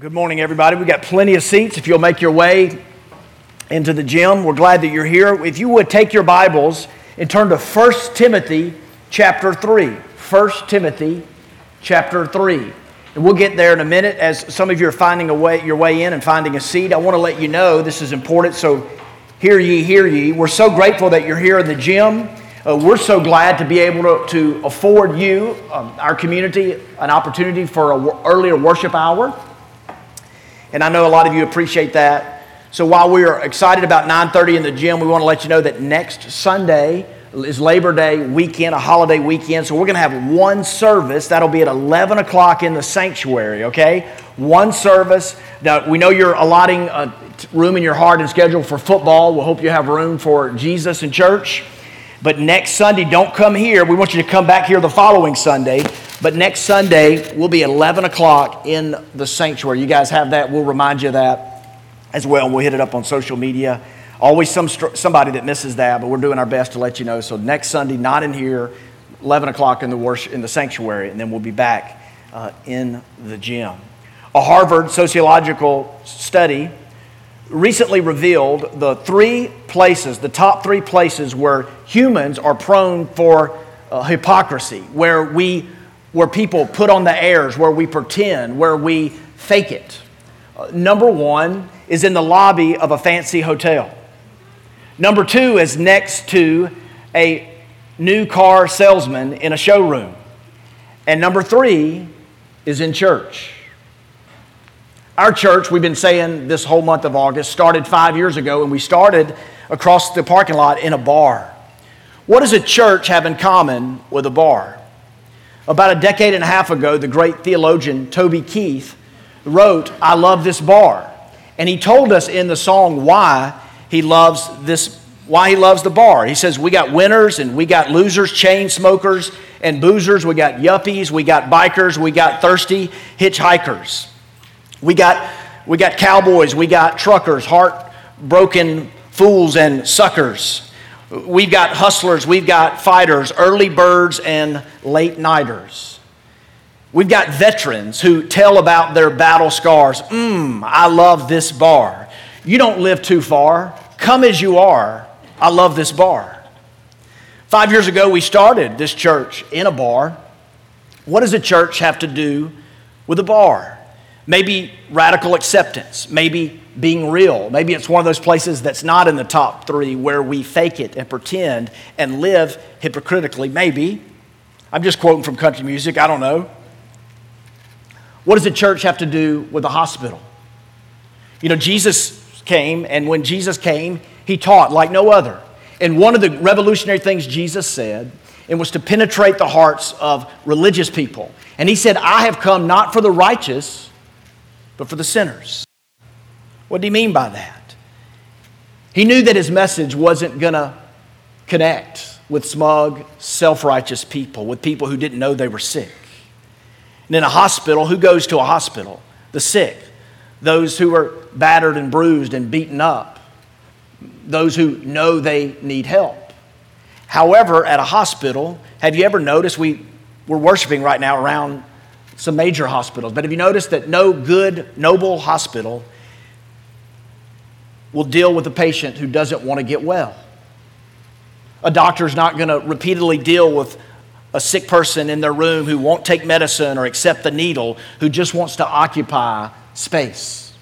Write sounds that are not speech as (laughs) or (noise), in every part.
Good morning, everybody. We've got plenty of seats. If you'll make your way into the gym, we're glad that you're here. If you would take your Bibles and turn to 1 Timothy chapter 3. 1 Timothy chapter 3. And we'll get there in a minute as some of you are finding a way, your way in and finding a seat. I want to let you know this is important, so hear ye, hear ye. We're so grateful that you're here in the gym. Uh, we're so glad to be able to, to afford you, um, our community, an opportunity for an earlier worship hour. And I know a lot of you appreciate that. So while we are excited about 9:30 in the gym, we want to let you know that next Sunday is Labor Day weekend, a holiday weekend. So we're going to have one service. That'll be at 11 o'clock in the sanctuary, okay? One service. Now, we know you're allotting uh, a room in your heart and schedule for football. We'll hope you have room for Jesus and church. But next Sunday, don't come here. We want you to come back here the following Sunday. But next Sunday, we'll be 11 o'clock in the sanctuary. You guys have that. We'll remind you of that as well. We'll hit it up on social media. Always some, somebody that misses that, but we're doing our best to let you know. So next Sunday, not in here, 11 o'clock in the, worship, in the sanctuary, and then we'll be back uh, in the gym. A Harvard sociological study recently revealed the three places, the top three places where humans are prone for uh, hypocrisy, where we, where people put on the airs, where we pretend, where we fake it. Uh, number one is in the lobby of a fancy hotel. Number two is next to a new car salesman in a showroom. And number three is in church. Our church, we've been saying this whole month of August, started five years ago, and we started across the parking lot in a bar. What does a church have in common with a bar? About a decade and a half ago, the great theologian Toby Keith wrote, I love this bar. And he told us in the song why he loves this why he loves the bar. He says, We got winners and we got losers, chain smokers and boozers. We got yuppies, we got bikers, we got thirsty hitchhikers. We got, we got cowboys, we got truckers, heartbroken fools and suckers. We've got hustlers, we've got fighters, early birds and late nighters. We've got veterans who tell about their battle scars. Mmm, I love this bar. You don't live too far. Come as you are. I love this bar. Five years ago, we started this church in a bar. What does a church have to do with a bar? Maybe radical acceptance, maybe being real. Maybe it's one of those places that's not in the top three where we fake it and pretend and live hypocritically. Maybe. I'm just quoting from country music, I don't know. What does the church have to do with the hospital? You know, Jesus came, and when Jesus came, he taught like no other. And one of the revolutionary things Jesus said and was to penetrate the hearts of religious people. And he said, I have come not for the righteous, but for the sinners. What did he mean by that? He knew that his message wasn't going to connect with smug, self righteous people, with people who didn't know they were sick. And in a hospital, who goes to a hospital? The sick, those who are battered and bruised and beaten up, those who know they need help. However, at a hospital, have you ever noticed we, we're worshiping right now around some major hospitals. But have you noticed that no good, noble hospital will deal with a patient who doesn't want to get well? A doctor is not going to repeatedly deal with a sick person in their room who won't take medicine or accept the needle, who just wants to occupy space.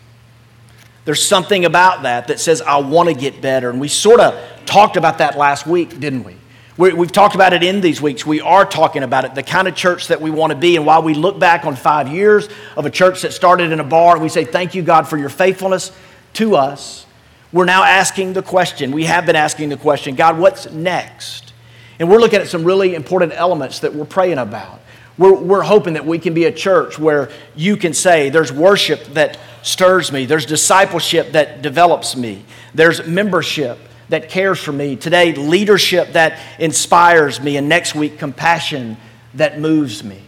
There's something about that that says, I want to get better. And we sort of talked about that last week, didn't we? We have talked about it in these weeks. We are talking about it, the kind of church that we want to be. And while we look back on five years of a church that started in a bar, we say, Thank you, God, for your faithfulness to us. We're now asking the question, we have been asking the question, God, what's next? And we're looking at some really important elements that we're praying about. We're, we're hoping that we can be a church where you can say, There's worship that stirs me, there's discipleship that develops me, there's membership that cares for me. Today, leadership that inspires me. And next week, compassion that moves me.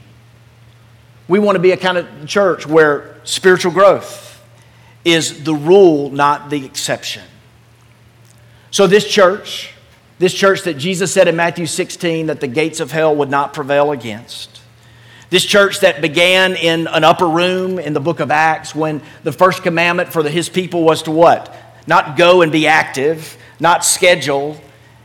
We want to be a kind of church where spiritual growth is the rule, not the exception. So, this church, this church that Jesus said in Matthew 16 that the gates of hell would not prevail against, This church that began in an upper room in the book of Acts when the first commandment for the, his people was to what? Not go and be active, not schedule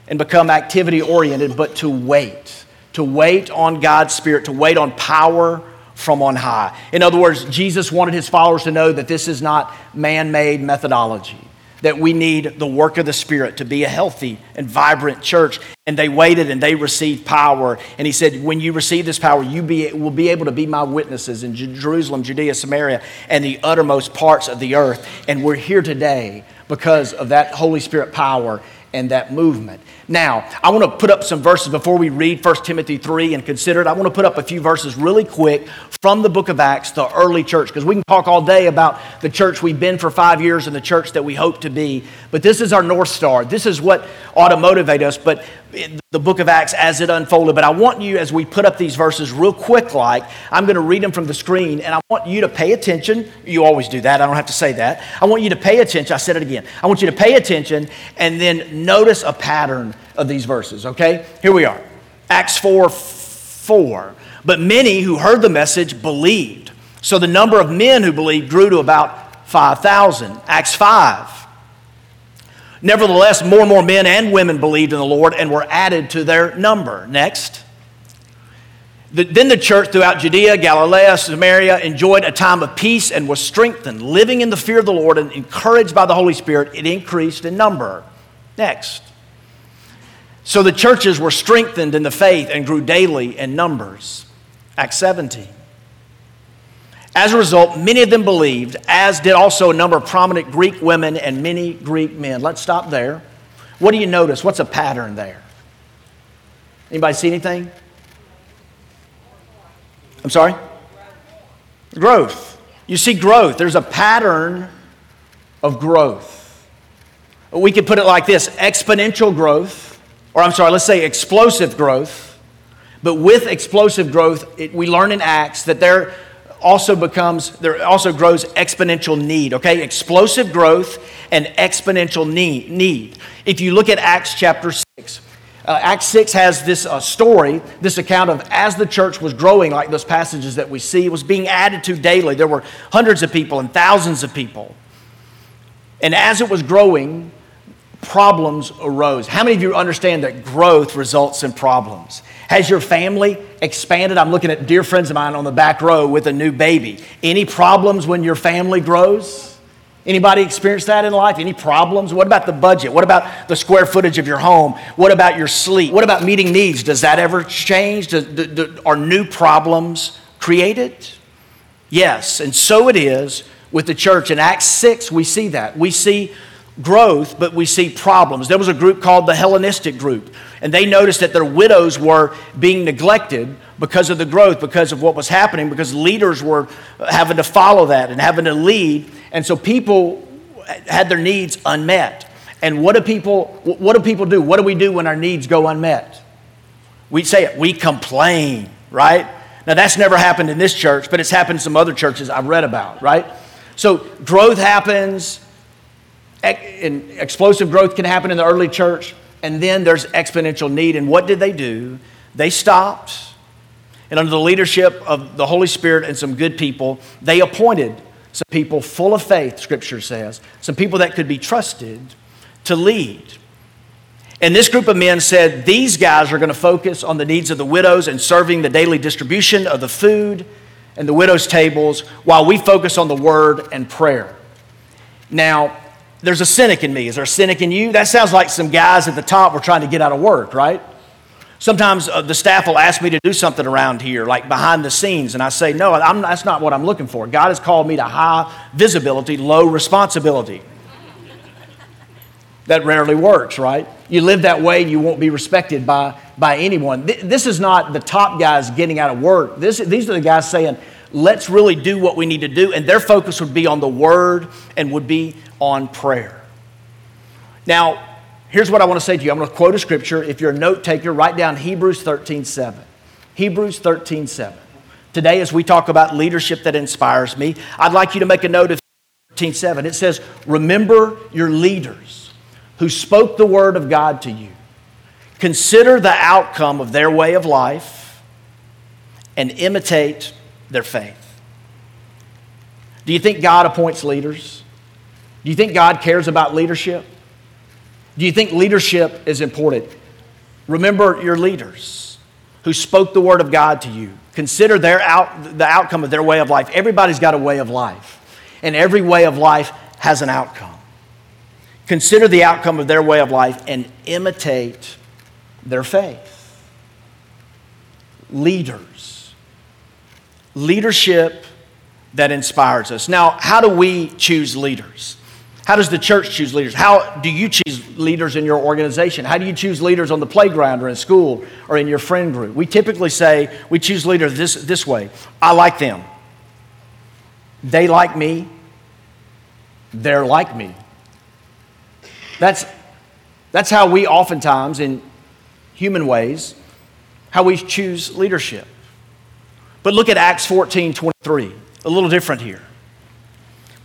and become activity oriented, but to wait. To wait on God's Spirit, to wait on power from on high. In other words, Jesus wanted his followers to know that this is not man made methodology that we need the work of the Spirit to be a healthy and vibrant church. And they waited and they received power. And he said, When you receive this power, you be, will be able to be my witnesses in Jerusalem, Judea, Samaria, and the uttermost parts of the earth. And we're here today because of that Holy Spirit power and that movement. Now, I want to put up some verses before we read 1 Timothy 3 and consider it. I want to put up a few verses really quick from the book of Acts, the early church, because we can talk all day about the church we've been for five years and the church that we hope to be. But this is our North Star. This is what ought to motivate us. But the book of Acts as it unfolded. But I want you, as we put up these verses real quick, like, I'm going to read them from the screen, and I want you to pay attention. You always do that. I don't have to say that. I want you to pay attention. I said it again. I want you to pay attention and then notice a pattern of these verses, okay? Here we are Acts 4 4. But many who heard the message believed. So the number of men who believed grew to about 5,000. Acts 5. Nevertheless, more and more men and women believed in the Lord and were added to their number. Next. then the church throughout Judea, Galilee, Samaria enjoyed a time of peace and was strengthened, living in the fear of the Lord and encouraged by the Holy Spirit. It increased in number. Next. So the churches were strengthened in the faith and grew daily in numbers. Acts 17. As a result, many of them believed, as did also a number of prominent Greek women and many Greek men. Let's stop there. What do you notice? What's a pattern there? Anybody see anything? I'm sorry? Growth. You see growth. There's a pattern of growth. We could put it like this exponential growth or I'm sorry, let's say explosive growth. But with explosive growth, it, we learn in Acts that there also becomes, there also grows exponential need, okay? Explosive growth and exponential need. If you look at Acts chapter 6, uh, Acts 6 has this uh, story, this account of as the church was growing, like those passages that we see, was being added to daily. There were hundreds of people and thousands of people. And as it was growing, problems arose. How many of you understand that growth results in problems? Has your family expanded? I'm looking at dear friends of mine on the back row with a new baby. Any problems when your family grows? Anybody experience that in life? Any problems? What about the budget? What about the square footage of your home? What about your sleep? What about meeting needs? Does that ever change? Do, do, are new problems created? Yes, and so it is with the church. In Acts 6, we see that. We see growth, but we see problems. There was a group called the Hellenistic group, and they noticed that their widows were being neglected because of the growth, because of what was happening, because leaders were having to follow that and having to lead. And so people had their needs unmet. And what do people what do people do? What do we do when our needs go unmet? We say it, we complain, right? Now that's never happened in this church, but it's happened in some other churches I've read about, right? So growth happens, and explosive growth can happen in the early church, and then there's exponential need. And what did they do? They stopped, and under the leadership of the Holy Spirit and some good people, they appointed some people full of faith, Scripture says, some people that could be trusted to lead. And this group of men said, These guys are going to focus on the needs of the widows and serving the daily distribution of the food and the widows' tables while we focus on the word and prayer. Now, there's a cynic in me. Is there a cynic in you? That sounds like some guys at the top were trying to get out of work, right? Sometimes uh, the staff will ask me to do something around here, like behind the scenes, and I say, no, I'm, that's not what I'm looking for. God has called me to high visibility, low responsibility. that rarely works, right? You live that way, you won't be respected by, by anyone. This is not the top guys getting out of work. This, these are the guys saying, let's really do what we need to do. And their focus would be on the word and would be on prayer. Now, here's what I want to say to you. I'm going to quote a scripture. If you're a note taker, write down Hebrews 13 7. Hebrews 13 7. Today, as we talk about leadership that inspires me, I'd like you to make a note of 13 7. It says, Remember your leaders who spoke the word of God to you. Consider the outcome of their way of life and imitate their faith. Do you think God appoints leaders? Do you think God cares about leadership? Do you think leadership is important? Remember your leaders who spoke the word of God to you. Consider their out, the outcome of their way of life. Everybody's got a way of life, and every way of life has an outcome. Consider the outcome of their way of life and imitate their faith. Leaders. Leadership that inspires us. Now, how do we choose leaders? How does the church choose leaders? How do you choose leaders in your organization? How do you choose leaders on the playground or in school or in your friend group? We typically say we choose leaders this, this way I like them. They like me. They're like me. That's, that's how we oftentimes, in human ways, how we choose leadership. But look at Acts 14 23, a little different here.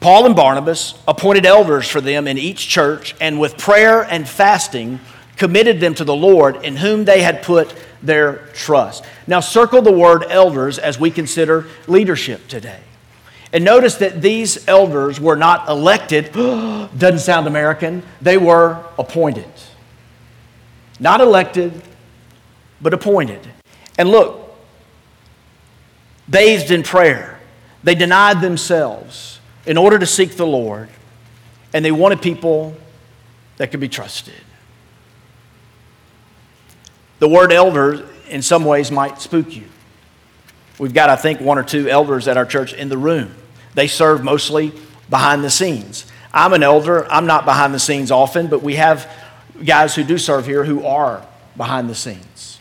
Paul and Barnabas appointed elders for them in each church, and with prayer and fasting, committed them to the Lord in whom they had put their trust. Now, circle the word elders as we consider leadership today. And notice that these elders were not elected, (gasps) doesn't sound American, they were appointed. Not elected, but appointed. And look, bathed in prayer, they denied themselves in order to seek the Lord, and they wanted people that could be trusted. The word elder, in some ways, might spook you. We've got, I think, one or two elders at our church in the room. They serve mostly behind the scenes. I'm an elder. I'm not behind the scenes often, but we have guys who do serve here who are behind the scenes.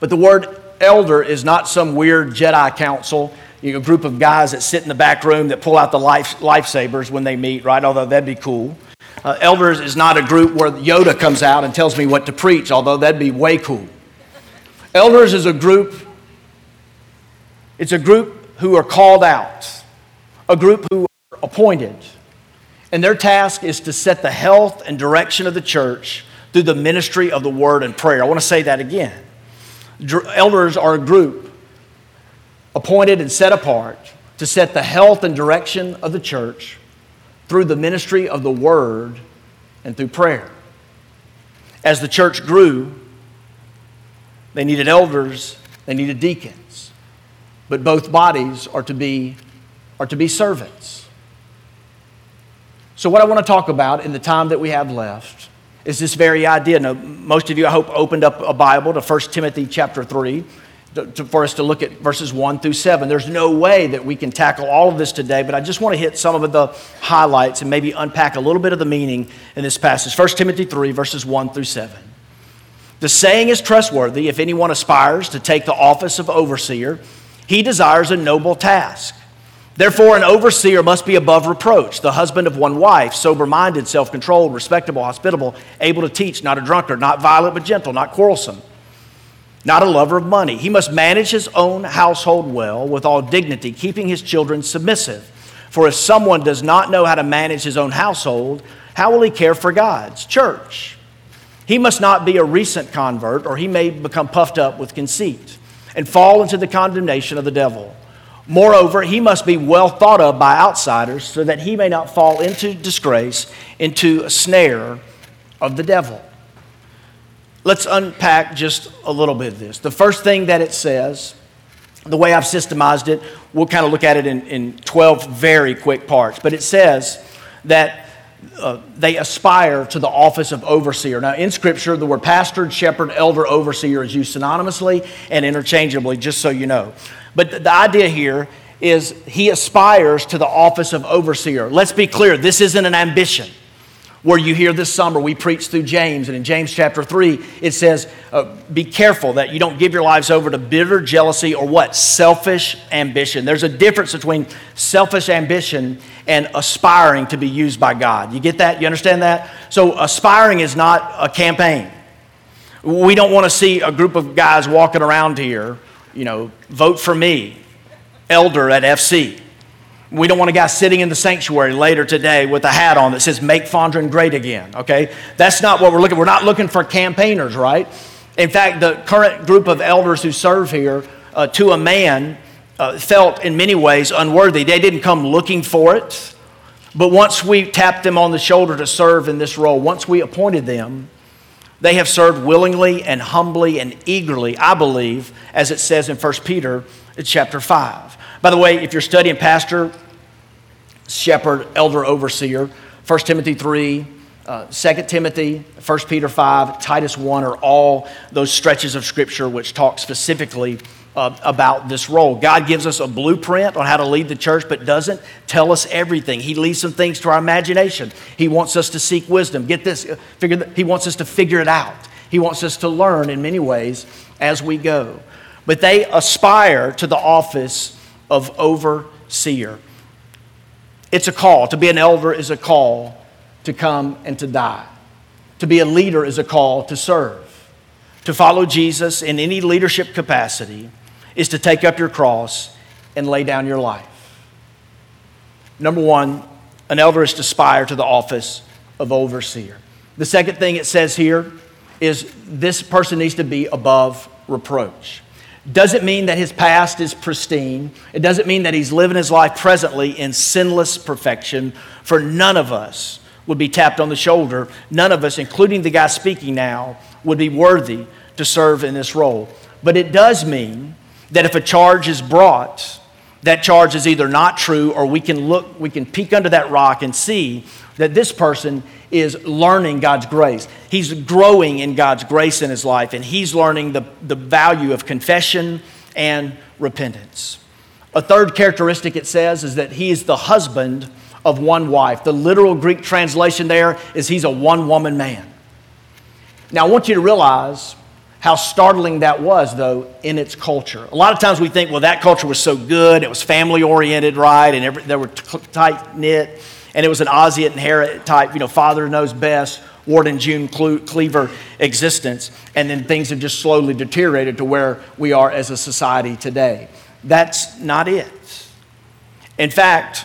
But the word elder is not some weird Jedi council, you know, group of guys that sit in the back room that pull out the life, lifesavers when they meet, right? Although that'd be cool. Uh, elders is not a group where Yoda comes out and tells me what to preach, although that'd be way cool. Elders is a group, it's a group who are called out a group who are appointed, and their task is to set the health and direction of the church through the ministry of the word and prayer. I want to say that again. Elders are a group appointed and set apart to set the health and direction of the church through the ministry of the word and through prayer. As the church grew, they needed elders, they needed deacons. But both bodies are to be are to be servants. So, what I want to talk about in the time that we have left is this very idea. Now, most of you, I hope, opened up a Bible to 1 Timothy chapter 3 to, to, for us to look at verses 1 through 7. There's no way that we can tackle all of this today, but I just want to hit some of the highlights and maybe unpack a little bit of the meaning in this passage. 1 Timothy 3, verses 1 through 7. The saying is trustworthy if anyone aspires to take the office of overseer, he desires a noble task. Therefore, an overseer must be above reproach, the husband of one wife, sober minded, self controlled, respectable, hospitable, able to teach, not a drunkard, not violent but gentle, not quarrelsome, not a lover of money. He must manage his own household well with all dignity, keeping his children submissive. For if someone does not know how to manage his own household, how will he care for God's church? He must not be a recent convert, or he may become puffed up with conceit and fall into the condemnation of the devil. Moreover, he must be well thought of by outsiders so that he may not fall into disgrace, into a snare of the devil. Let's unpack just a little bit of this. The first thing that it says, the way I've systemized it, we'll kind of look at it in, in 12 very quick parts, but it says that uh, they aspire to the office of overseer. Now, in Scripture, the word pastor, shepherd, elder, overseer is used synonymously and interchangeably, just so you know. But the idea here is he aspires to the office of overseer. Let's be clear, this isn't an ambition. Where you hear this summer, we preach through James, and in James chapter 3, it says, uh, Be careful that you don't give your lives over to bitter jealousy or what? Selfish ambition. There's a difference between selfish ambition and aspiring to be used by God. You get that? You understand that? So, aspiring is not a campaign. We don't want to see a group of guys walking around here you know, vote for me, elder at FC. We don't want a guy sitting in the sanctuary later today with a hat on that says, Make Fondren great again, okay? That's not what we're looking for. We're not looking for campaigners, right? In fact, the current group of elders who serve here, uh, to a man uh, felt in many ways unworthy. They didn't come looking for it, but once we tapped them on the shoulder to serve in this role, once we appointed them, they have served willingly and humbly and eagerly, I believe, as it says in 1 Peter chapter 5. By the way, if you're studying pastor, shepherd, elder, overseer, 1 Timothy 3, uh, 2 Timothy, 1 Peter 5, Titus 1 are all those stretches of Scripture which talk specifically uh, about this role. God gives us a blueprint on how to lead the church, but doesn't tell us everything. He leaves some things to our imagination. He wants us to seek wisdom. Get this, uh, figure. He wants us to figure it out. He wants us to learn in many ways as we go. But they aspire to the office of overseer. It's a call. To be an elder is a call to come and to die. To be a leader is a call to serve. To follow Jesus in any leadership capacity is to take up your cross and lay down your life. Number one, an elder is to aspire to the office of overseer. The second thing it says here is this person needs to be above reproach. Doesn't mean that his past is pristine. It doesn't mean that he's living his life presently in sinless perfection, for none of us would be tapped on the shoulder. None of us, including the guy speaking now, would be worthy to serve in this role. But it does mean that if a charge is brought, that charge is either not true or we can look, we can peek under that rock and see that this person is learning God's grace. He's growing in God's grace in his life, and he's learning the, the value of confession and repentance. A third characteristic it says is that he is the husband of one wife. The literal Greek translation there is he's a one woman man. Now, I want you to realize how startling that was, though, in its culture. A lot of times we think, well, that culture was so good, it was family oriented, right? And every, they were tight knit and it was an Ozzie and Harriet type, you know, father knows best, Ward and June Cleaver existence, and then things have just slowly deteriorated to where we are as a society today. That's not it. In fact,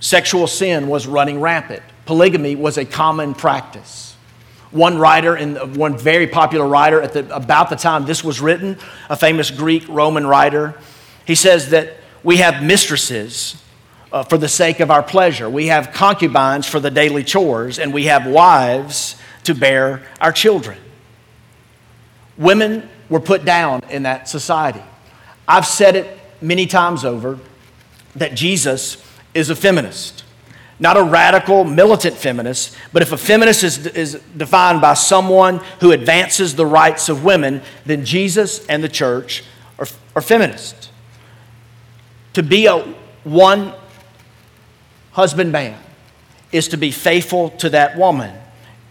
sexual sin was running rampant. Polygamy was a common practice. One writer, and one very popular writer at the, about the time this was written, a famous Greek Roman writer, he says that we have mistresses uh, for the sake of our pleasure. We have concubines for the daily chores, and we have wives to bear our children. Women were put down in that society. I've said it many times over that Jesus is a feminist. Not a radical, militant feminist, but if a feminist is, is defined by someone who advances the rights of women, then Jesus and the church are, are feminists. To be a one husband man is to be faithful to that woman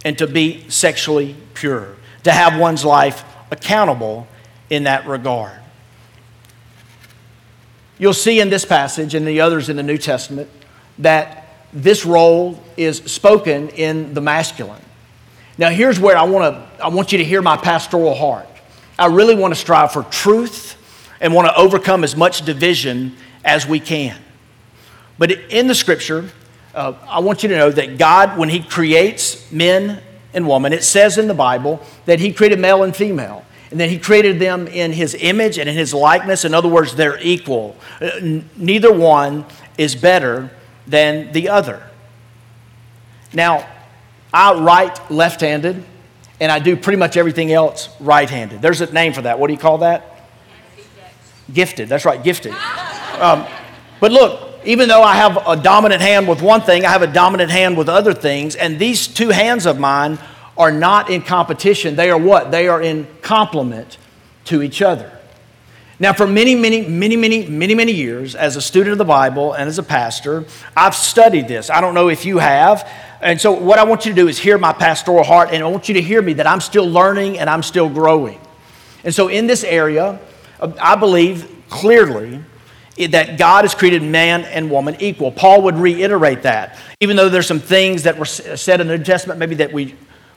and to be sexually pure, to have one's life accountable in that regard. You'll see in this passage and the others in the New Testament that this role is spoken in the masculine. Now, here's where I, wanna, I want you to hear my pastoral heart. I really want to strive for truth and want to overcome as much division as we can. But in the scripture, uh, I want you to know that God, when He creates men and women, it says in the Bible that He created male and female. And that he created them in his image and in his likeness. In other words, they're equal. Uh, neither one is better than the other. Now, I write left handed, and I do pretty much everything else right handed. There's a name for that. What do you call that? Gifted. That's right, gifted. Um, but look, even though I have a dominant hand with one thing, I have a dominant hand with other things. And these two hands of mine are not in competition. They are what? They are in complement to each other. Now, for many, many, many, many, many, many years, as a student of the Bible and as a pastor, I've studied this. I don't know if you have. And so, what I want you to do is hear my pastoral heart, and I want you to hear me that I'm still learning and I'm still growing. And so, in this area, uh, I believe clearly that God has created man and woman equal. Paul would reiterate that. Even though there's some things that were said in the New Testament maybe that we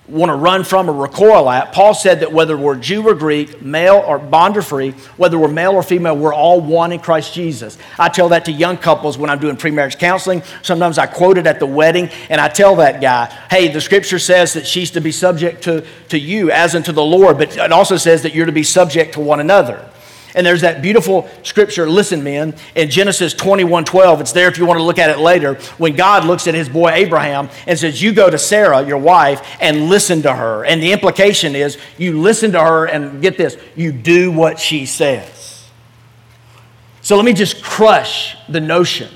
want to run from or recoil at. Paul said that whether we're Jew or Greek, male or bond or free, whether we're male or female, we're all one in Christ Jesus. I tell that to young couples when I'm doing premarriage counseling. Sometimes I quote it at the wedding, and I tell that guy, hey, the scripture says that she's to be subject to, to you as unto the Lord, but it also says that you're to be subject to one another. And there's that beautiful scripture, listen, men, in Genesis 21 12. It's there if you want to look at it later. When God looks at his boy Abraham and says, You go to Sarah, your wife, and listen to her. And the implication is you listen to her and get this, you do what she says. So let me just crush the notion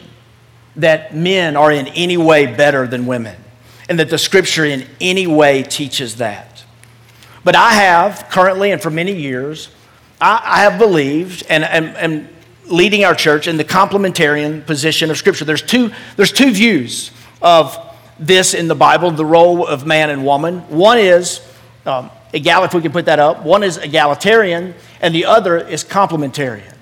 that men are in any way better than women and that the scripture in any way teaches that. But I have currently and for many years I, I have believed and am leading our church in the complementarian position of Scripture. There's two, there's two views of this in the Bible, the role of man and woman. One is um, egal, if we can put that up. One is egalitarian, and the other is complementarian.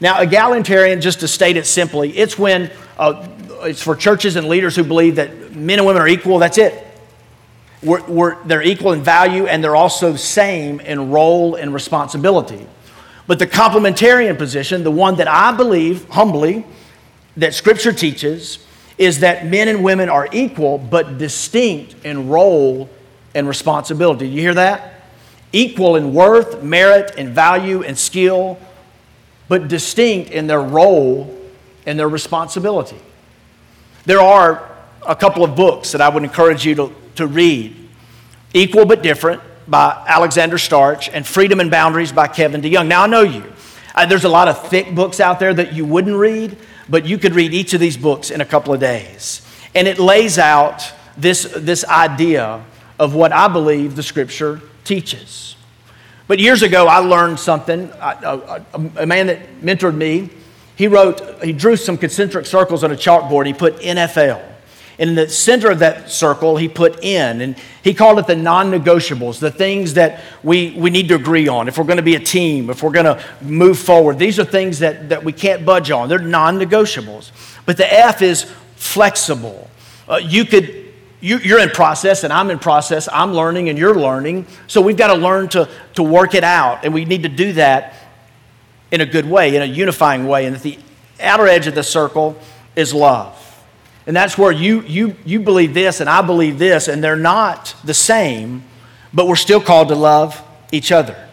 Now, egalitarian, just to state it simply, it's when uh, it's for churches and leaders who believe that men and women are equal. That's it. We're, we're, they're equal in value and they're also same in role and responsibility. But the complementarian position, the one that I believe humbly that Scripture teaches, is that men and women are equal but distinct in role and responsibility. You hear that? Equal in worth, merit, and value and skill, but distinct in their role and their responsibility. There are a couple of books that I would encourage you to to read Equal but Different by Alexander Strauch and Freedom and Boundaries by Kevin DeYoung. Now, I know you. Uh, there's a lot of thick books out there that you wouldn't read, but you could read each of these books in a couple of days. And it lays out this, this idea of what I believe the scripture teaches. But years ago, I learned something. A, man that mentored me, he wrote, he drew some concentric circles on a chalkboard. He put NFL. In the center of that circle, he put in, and he called it the non negotiables, the things that we, we need to agree on. If we're going to be a team, if we're going to move forward, these are things that, that we can't budge on. They're non negotiables. But the F is flexible. Uh, you could you, are in process and I'm in process. I'm learning and you're learning. So we've got to learn to, to work it out. And we need to do that in a good way, in a unifying way. And at the outer edge of the circle is love. And that's where you, you, you believe this and I believe this, and they're not the same, but we're still called to love each other.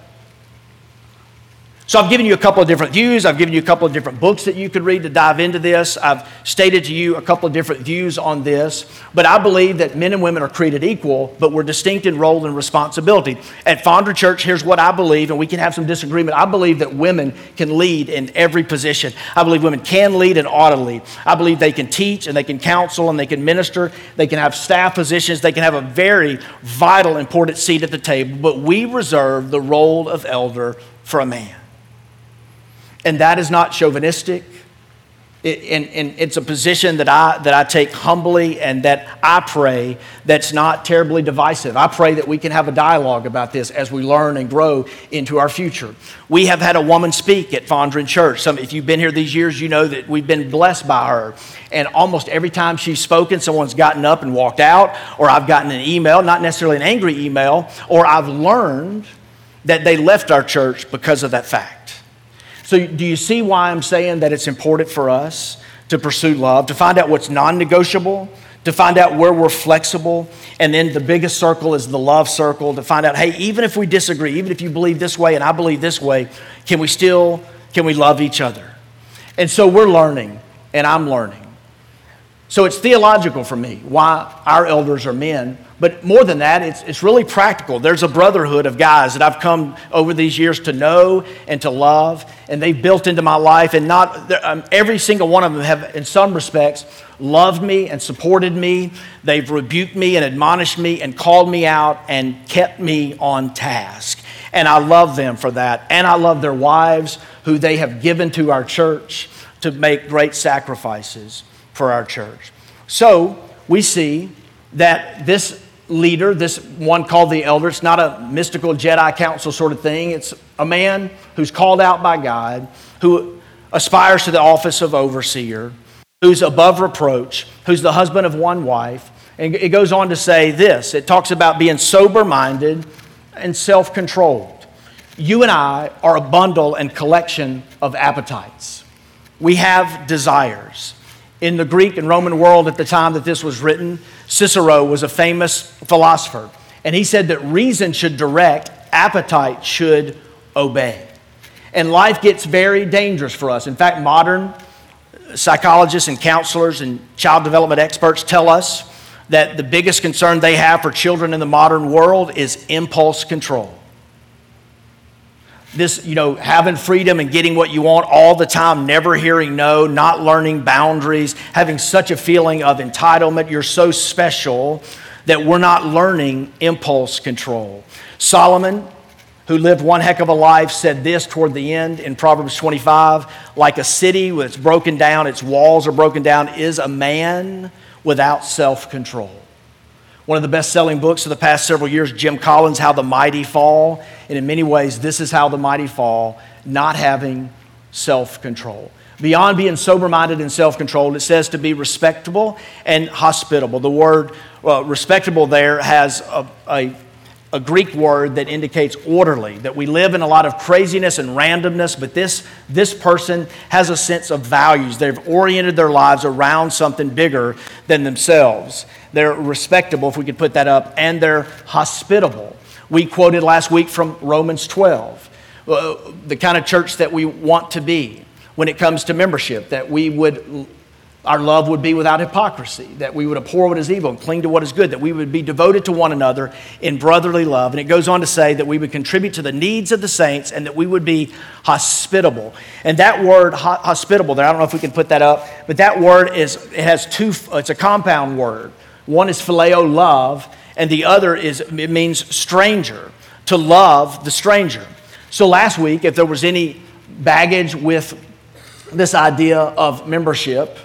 So I've given you a couple of different views. I've given you a couple of different books that you could read to dive into this. I've stated to you a couple of different views on this. But I believe that men and women are created equal, but we're distinct in role and responsibility. At Fondren Church, here's what I believe, and we can have some disagreement. I believe that women can lead in every position. I believe women can lead and ought to lead. I believe they can teach and they can counsel and they can minister. They can have staff positions. They can have a very vital, important seat at the table. But we reserve the role of elder for a man. And that is not chauvinistic. It, and, and, it's a position that I, that I take humbly and that I pray that's not terribly divisive. I pray that we can have a dialogue about this as we learn and grow into our future. We have had a woman speak at Fondren Church. Some, if you've been here these years, you know that we've been blessed by her. And almost every time she's spoken, someone's gotten up and walked out, or I've gotten an email, not necessarily an angry email, or I've learned that they left our church because of that fact. So, do you see why I'm saying that it's important for us to pursue love, to find out what's non negotiable, to find out where we're flexible? And then the biggest circle is the love circle to find out hey, even if we disagree, even if you believe this way and I believe this way, can we still can we love each other? And so we're learning, and I'm learning. So it's theological for me why our elders are men. But more than that, it's, it's really practical. There's a brotherhood of guys that I've come over these years to know and to love, and they've built into my life. And not um, every single one of them have, in some respects, loved me and supported me. They've rebuked me and admonished me and called me out and kept me on task. And I love them for that. And I love their wives who they have given to our church to make great sacrifices for our church. So we see that this leader, this one called the elder, it's not a mystical Jedi council sort of thing. It's a man who's called out by God, who aspires to the office of overseer, who's above reproach, who's the husband of one wife, And it goes on to say this it talks about being sober minded and self controlled. You and I are a bundle and collection of appetites. We have desires. In the Greek and Roman world at the time that this was written, Cicero was a famous philosopher. And he said that reason should direct, appetite should obey. And life gets very dangerous for us. In fact, modern psychologists and counselors and child development experts tell us that the biggest concern they have for children in the modern world is impulse control. This, you know, having freedom and getting what you want all the time, never hearing no, not learning boundaries, having such a feeling of entitlement. You're so special that we're not learning impulse control. Solomon, who lived one heck of a life, said this toward the end in Proverbs 25 like a city with its broken down, its walls are broken down, is a man without self control. One of the best selling books of the past several years, Jim Collins, How the Mighty Fall. And in many ways, this is how the mighty fall, not having self control. Beyond being sober minded and self controlled, it says to be respectable and hospitable. The word well, respectable there has a, a a Greek word that indicates orderly, that we live in a lot of craziness and randomness, but this, this person has a sense of values. They've oriented their lives around something bigger than themselves. They're respectable, if we could put that up, and they're hospitable. We quoted last week from Romans 12, uh, the kind of church that we want to be when it comes to membership, that we would our love would be without hypocrisy, that we would abhor what is evil and cling to what is good, that we would be devoted to one another in brotherly love. And it goes on to say that we would contribute to the needs of the saints and that we would be hospitable. And that word, hospitable, there, I don't know if we can put that up, but that word is, it has two, it's a compound word. One is phileo, love, and the other is, it means stranger, to love the stranger. So last week, if there was any baggage with this idea of membership,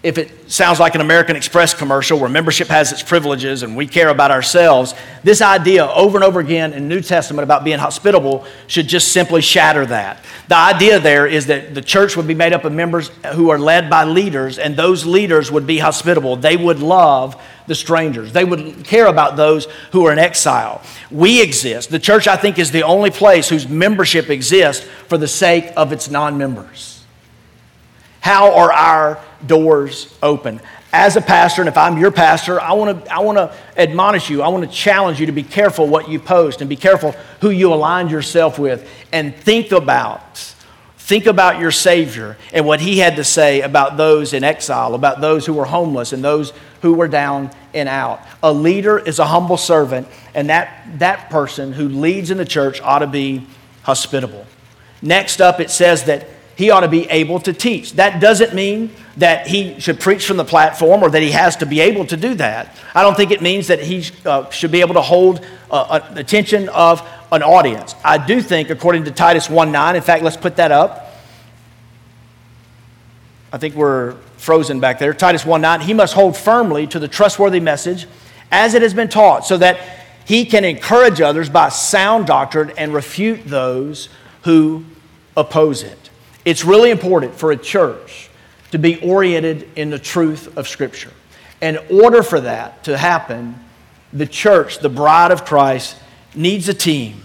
if it sounds like an American Express commercial where membership has its privileges and we care about ourselves, this idea over and over again in New Testament about being hospitable should just simply shatter that. The idea there is that the church would be made up of members who are led by leaders, and those leaders would be hospitable. They would love the strangers, they would care about those who are in exile. We exist. The church, I think, is the only place whose membership exists for the sake of its non members. How are our doors open? As a pastor, and if I'm your pastor, I want to I want to admonish you. I want to challenge you to be careful what you post and be careful who you align yourself with and think about think about your savior and what he had to say about those in exile, about those who were homeless and those who were down and out. A leader is a humble servant, and that, that person who leads in the church ought to be hospitable. Next up, it says that he ought to be able to teach. That doesn't mean that he should preach from the platform or that he has to be able to do that. I don't think it means that he uh, should be able to hold uh, attention of an audience. I do think, according to Titus 1 9, in fact, let's put that up. I think we're frozen back there. Titus 1 9, he must hold firmly to the trustworthy message as it has been taught, so that he can encourage others by sound doctrine and refute those who oppose it. It's really important for a church to be oriented in the truth of Scripture. In order for that to happen, the church, the bride of Christ, needs a team.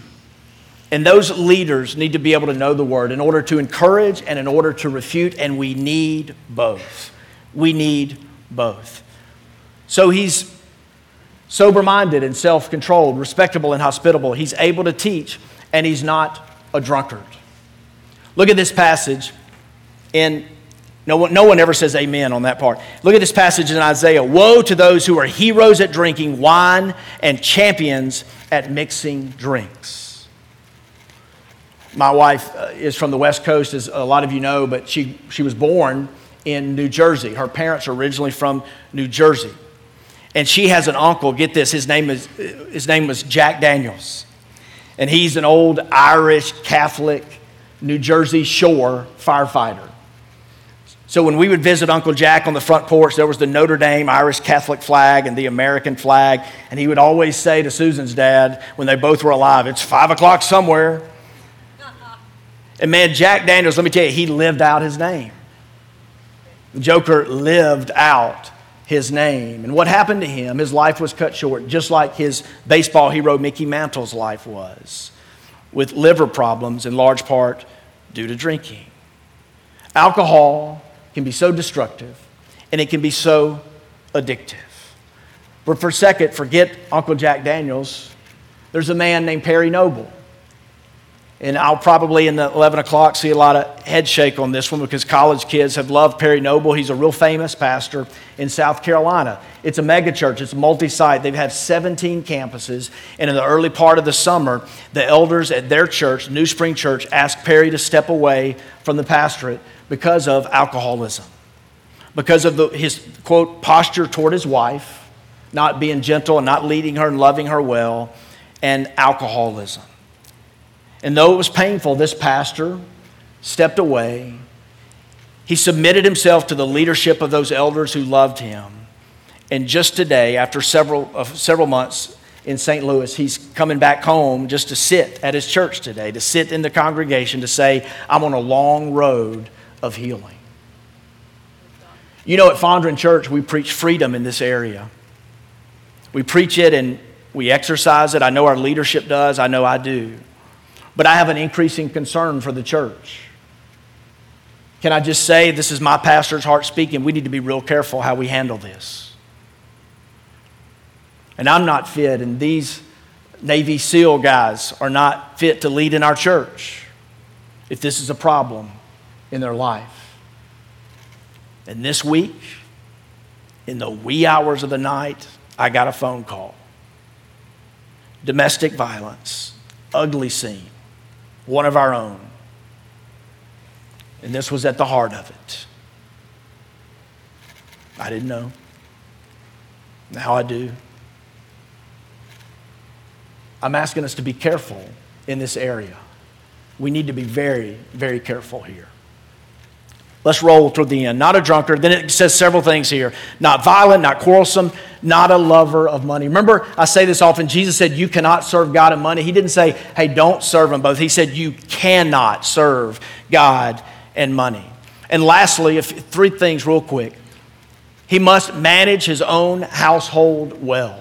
And those leaders need to be able to know the word in order to encourage and in order to refute, and we need both. We need both. So he's sober minded and self controlled, respectable and hospitable. He's able to teach, and he's not a drunkard. Look at this passage and no one, no one ever says amen on that part. Look at this passage in Isaiah. Woe to those who are heroes at drinking wine and champions at mixing drinks. My wife uh, is from the West Coast, as a lot of you know, but she, she was born in New Jersey. Her parents are originally from New Jersey. And she has an uncle, get this, his name, is, his name was Jack Daniels. And he's an old Irish Catholic New Jersey Shore firefighter. So when we would visit Uncle Jack on the front porch, there was the Notre Dame Irish Catholic flag and the American flag. And he would always say to Susan's dad, when they both were alive, it's five o'clock somewhere. (laughs) And man, Jack Daniels, let me tell you, he lived out his name. The Joker lived out his name. And what happened to him? His life was cut short, just like his baseball hero Mickey Mantle's life was, with liver problems in large part due to drinking. Alcohol can be so destructive and it can be so addictive. But for a second, forget Uncle Jack Daniels. There's a man named Perry Noble. And I'll probably in the 11 o'clock see a lot of head shake on this one because college kids have loved Perry Noble. He's a real famous pastor in South Carolina. It's a megachurch, it's multi site. They have had 17 campuses. And in the early part of the summer, the elders at their church, New Spring Church, asked Perry to step away from the pastorate because of alcoholism, because of the, his, quote, posture toward his wife, not being gentle and not leading her and loving her well, and alcoholism. And though it was painful, this pastor stepped away. He submitted himself to the leadership of those elders who loved him. And just today, after several, uh, several months in St. Louis, he's coming back home just to sit at his church today, to sit in the congregation to say, I'm on a long road of healing. You know, at Fondren Church, we preach freedom in this area. We preach it and we exercise it. I know our leadership does, I know I do. But I have an increasing concern for the church. Can I just say, this is my pastor's heart speaking, we need to be real careful how we handle this. And I'm not fit, and these Navy SEAL guys are not fit to lead in our church if this is a problem in their life. And this week, in the wee hours of the night, I got a phone call. Domestic violence, ugly scene one of our own. And this was at the heart of it. I didn't know. Now I do. I'm asking us to be careful in this area. We need to be very, very careful here. Let's roll through the end. Not a drunkard. Then it says several things here. Not violent, not quarrelsome, not a lover of money. Remember, I say this often. Jesus said, You cannot serve God and money. He didn't say, Hey, don't serve them both. He said, You cannot serve God and money. And lastly, if, three things real quick. He must manage his own household well.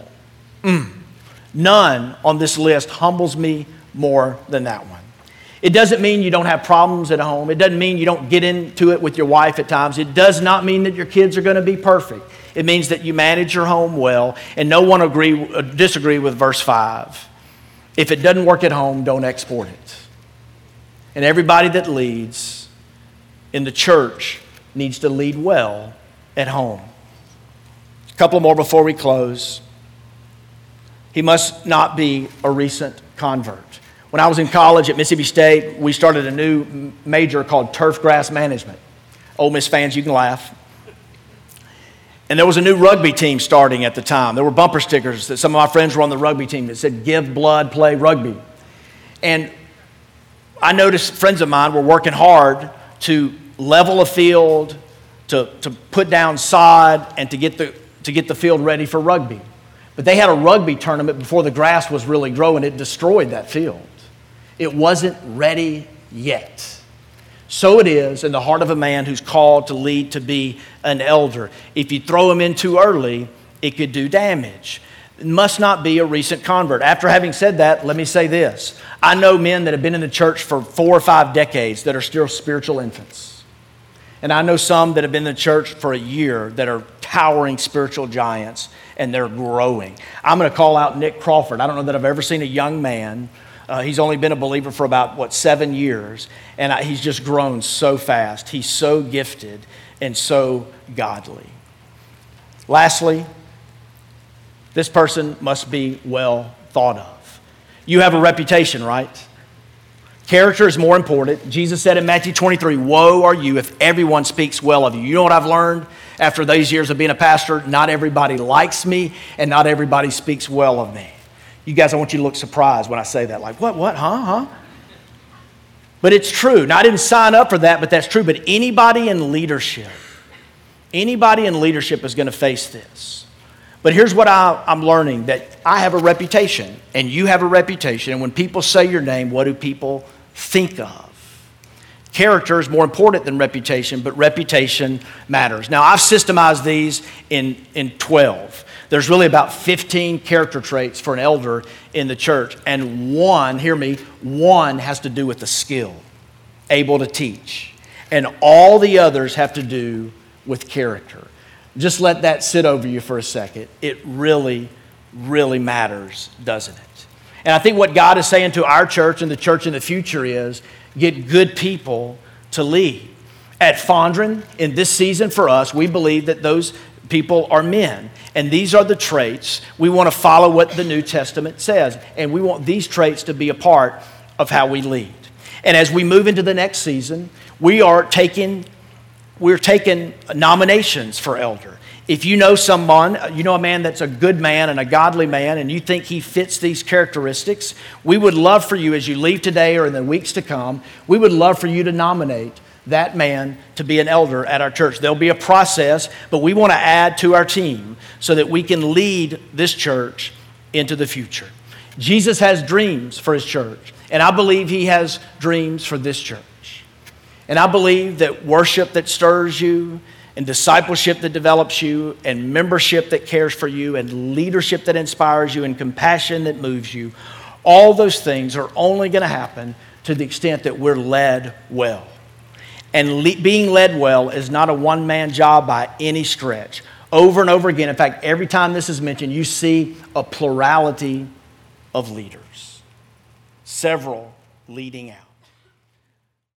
Mm. None on this list humbles me more than that one. It doesn't mean you don't have problems at home. It doesn't mean you don't get into it with your wife at times. It does not mean that your kids are going to be perfect. It means that you manage your home well, and no one agree, uh, disagree with verse 5. If it doesn't work at home, don't export it. And everybody that leads in the church needs to lead well at home. A couple more before we close. He must not be a recent convert. When I was in college at Mississippi State, we started a new major called turf grass management. Ole Miss fans, you can laugh. And there was a new rugby team starting at the time. There were bumper stickers that some of my friends were on the rugby team that said, Give blood, play rugby. And I noticed friends of mine were working hard to level a field, to, to put down sod, and to get, the, to get the field ready for rugby. But they had a rugby tournament before the grass was really growing, it destroyed that field. It wasn't ready yet. So it is in the heart of a man who's called to lead to be an elder. If you throw him in too early, it could do damage. It must not be a recent convert. After having said that, let me say this. I know men that have been in the church for four or five decades that are still spiritual infants. And I know some that have been in the church for a year that are towering spiritual giants and they're growing. I'm going to call out Nick Crawford. I don't know that I've ever seen a young man uh, he's only been a believer for about, what, seven years, and I, he's just grown so fast. He's so gifted and so godly. Lastly, this person must be well thought of. You have a reputation, right? Character is more important. Jesus said in Matthew 23, Woe are you if everyone speaks well of you. You know what I've learned after these years of being a pastor? Not everybody likes me, and not everybody speaks well of me. You guys, I want you to look surprised when I say that. Like, what, what, huh, huh? But it's true. Now, I didn't sign up for that, but that's true. But anybody in leadership, anybody in leadership is going to face this. But here's what I, am learning that I have a reputation, and you have a reputation. And when people say your name, what do people think of? Character is more important than reputation, but reputation matters. Now, I've systemized these in, in 12. There's really about 15 character traits for an elder in the church, and one, hear me, one has to do with the skill, able to teach, and all the others have to do with character. Just let that sit over you for a second. It really, really matters, doesn't it? And I think what God is saying to our church and the church in the future is get good people to lead. At Fondren, in this season for us, we believe that those people are men. And these are the traits. We want to follow what the New Testament says. And we want these traits to be a part of how we lead. And as we move into the next season, we are taking, we're taking nominations for elder. If you know someone, uh, you know a man that's a good man and a godly man, and you think he fits these characteristics, we would love for you as you leave today or in the weeks to come, we would love for you to nominate that man to be an elder at our church. There'll be a process, but we want to add to our team so that we can lead this church into the future. Jesus has dreams for his church, and I believe he has dreams for this church. And I believe that worship that stirs you, and discipleship that develops you, and membership that cares for you, and leadership that inspires you, and compassion that moves you, all those things are only going to happen to the extent that we're led well. And le- being led well is not a one man job by any stretch. Over and over again, in fact, every time this is mentioned, you see a plurality of leaders, several leading out.